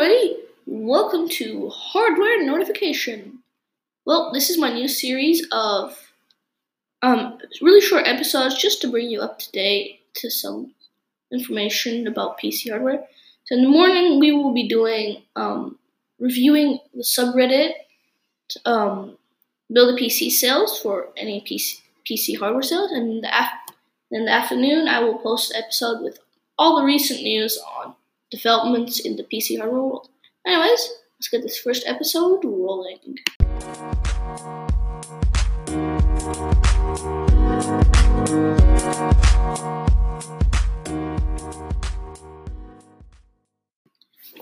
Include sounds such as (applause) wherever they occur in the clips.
everybody, welcome to Hardware Notification. Well, this is my new series of um, really short episodes just to bring you up to date to some information about PC hardware. So in the morning, we will be doing um, reviewing the subreddit um, build a PC sales for any PC, PC hardware sales, and in the, af- in the afternoon, I will post an episode with all the recent news on developments in the PC hardware world. Anyways, let's get this first episode rolling.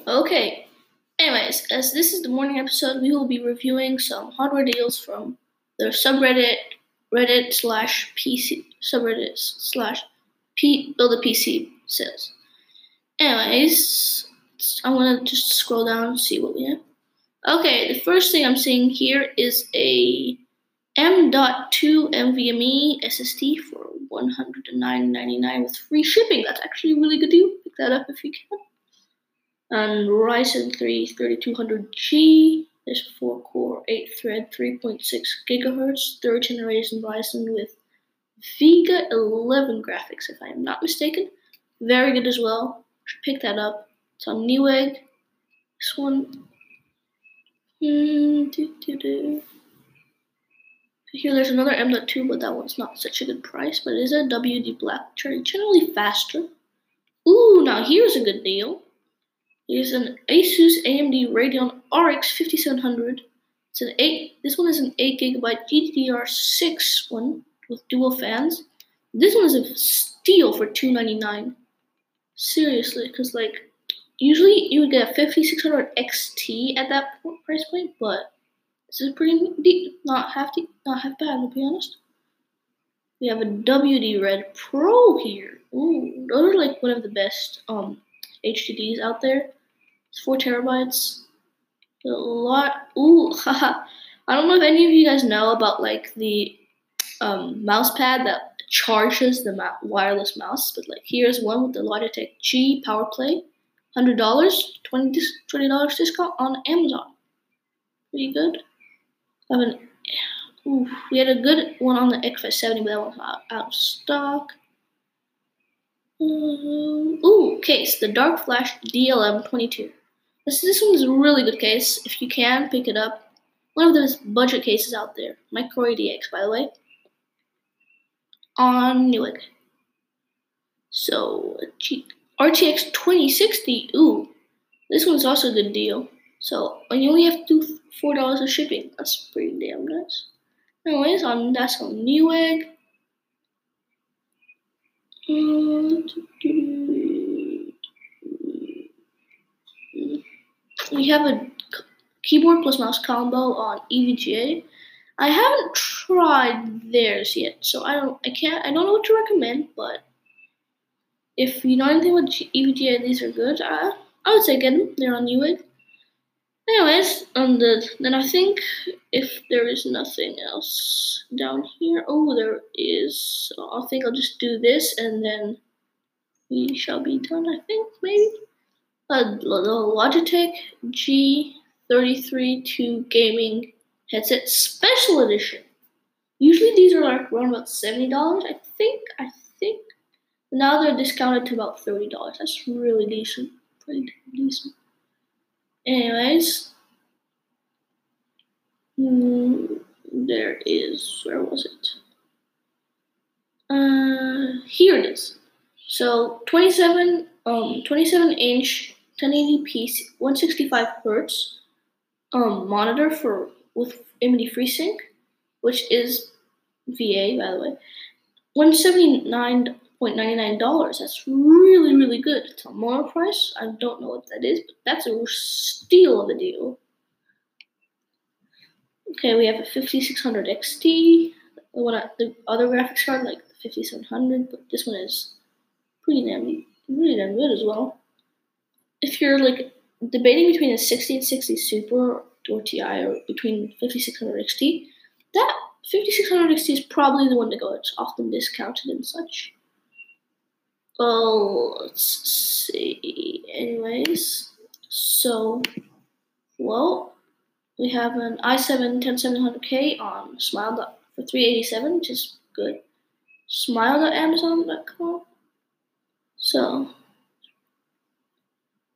Okay, anyways, as this is the morning episode, we will be reviewing some hardware deals from the subreddit reddit slash PC subreddit slash P build a PC sales. Anyways, I'm gonna just scroll down and see what we have. Okay, the first thing I'm seeing here is a M.2 NVMe SSD for $109.99 with free shipping. That's actually a really good deal. Pick that up if you can. And Ryzen 3 3200G. There's 4 core, 8 thread, 3.6 gigahertz, third generation Ryzen with Vega 11 graphics, if I am not mistaken. Very good as well. Pick that up. It's on Newegg. This one. Mm. Here there's another M.2, but that one's not such a good price. But it is a WD Black Cherry, generally faster. Ooh, now here's a good deal. Here's an Asus AMD Radeon RX 5700. It's an eight. This one is an eight gigabyte GDDR6 one with dual fans. This one is a steal for two ninety nine. Seriously, because like usually you would get a 5600 XT at that price point, but this is pretty deep, not half deep, not half bad to be honest. We have a WD Red Pro here. Ooh, those are like one of the best um HDDs out there. It's four terabytes. A lot. Ooh, (laughs) haha. I don't know if any of you guys know about like the um, mouse pad that charges the ma- wireless mouse, but like here's one with the Logitech G Power Play, hundred dollars, twenty twenty dollars discount on Amazon. Pretty good. I have an, ooh, we had a good one on the X570, but that one's out, out of stock. Um, ooh, case the Dark Flash DLM22. This this one's a really good case. If you can pick it up, one of those budget cases out there. Micro ATX, by the way on Newegg. So RTX 2060. Ooh, this one's also a good deal. So you only have to do four dollars of shipping. That's pretty damn nice. Anyways, on that's on Newegg. We have a keyboard plus mouse combo on EVGA. I haven't tried theirs yet, so I don't. I can't. I don't know what to recommend. But if you know anything about EVGA, these are good. I would say get them. They're on Newegg. Anyways, on the then I think if there is nothing else down here, oh, there is. I think I'll just do this, and then we shall be done. I think maybe. Uh, the Logitech G33 2 gaming headset special edition. Usually these are like around about seventy dollars. I think. I think. Now they're discounted to about thirty dollars. That's really decent. Pretty decent. Anyways, mm, there is. Where was it? Uh, here it is. So 27, um, 27 inch 1080p 165 hertz um monitor for with AMD FreeSync, which is VA, by the way, one seventy nine point ninety nine dollars. That's really really good. It's a more price. I don't know what that is, but that's a steal of a deal. Okay, we have a fifty six hundred XT. The one the other graphics card like the fifty seven hundred, but this one is pretty damn really damn good as well. If you're like debating between a sixty and sixty Super or Ti or between 5600 XT, that 5600 XT is probably the one to go. It's often discounted and such. Well, let's see. Anyways, So, well, we have an i7 10700K on Smile for 387, which is good. Smile.amazon.com. So,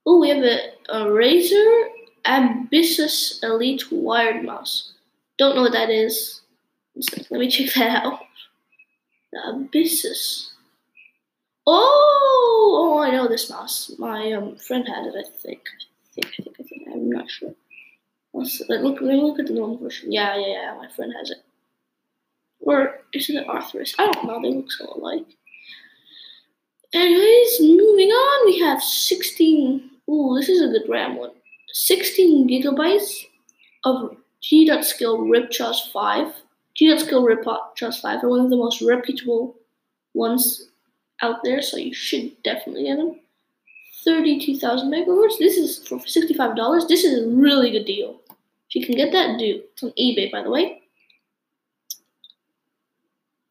oh, we have a, a Razer Abyssus Elite wired mouse. Don't know what that is. Let me check that out. The Abyssus. Oh, oh, I know this mouse. My um, friend had it. I think. I think. I think. I think. I'm not sure. Let's look. Let me look at the normal version. Yeah, yeah, yeah. My friend has it. Or is it an Arthurus? I don't know. They look so alike. Anyways, moving on. We have 16. Ooh, this is a good RAM one. 16 gigabytes of G.Skill Ripjaws 5. G.Skill Ripjaws 5 are one of the most reputable ones out there, so you should definitely get them. 32,000 megahertz. This is for $65. This is a really good deal. If you can get that, do. It's on eBay, by the way.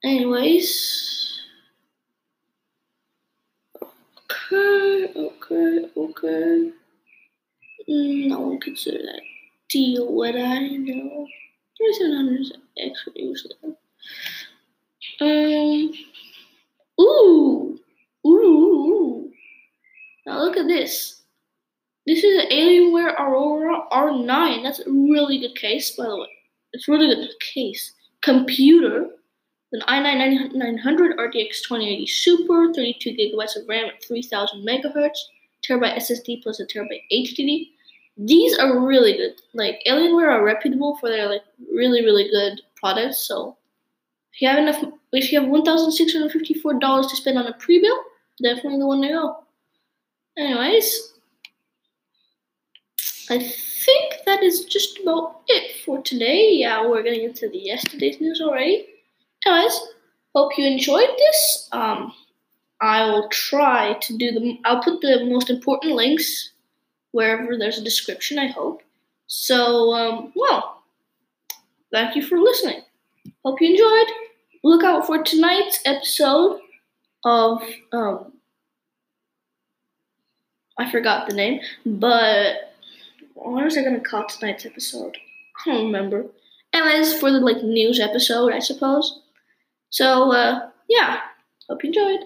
Anyways. Okay, okay, okay. Mm, I won't consider that deal what I know. 3700 is extra usually. Um. Ooh. Ooh. Now look at this. This is an Alienware Aurora R9. That's a really good case, by the way. It's really good case. Computer. An i9 9900 RTX 2080 Super, 32 gigabytes of RAM at 3000 megahertz, terabyte SSD plus a terabyte HDD. These are really good. Like Alienware are reputable for their like really really good products. So if you have enough, if you have one thousand six hundred fifty four dollars to spend on a pre bill, definitely the one to go. Anyways, I think that is just about it for today. Yeah, we're getting into the yesterday's news already. Anyways, hope you enjoyed this. Um, I will try to do the. I'll put the most important links wherever there's a description. I hope. So, um, well, thank you for listening. Hope you enjoyed. Look out for tonight's episode of um, I forgot the name, but what was I gonna call tonight's episode? I don't remember. Anyways, for the like news episode, I suppose. So uh, yeah, hope you enjoyed.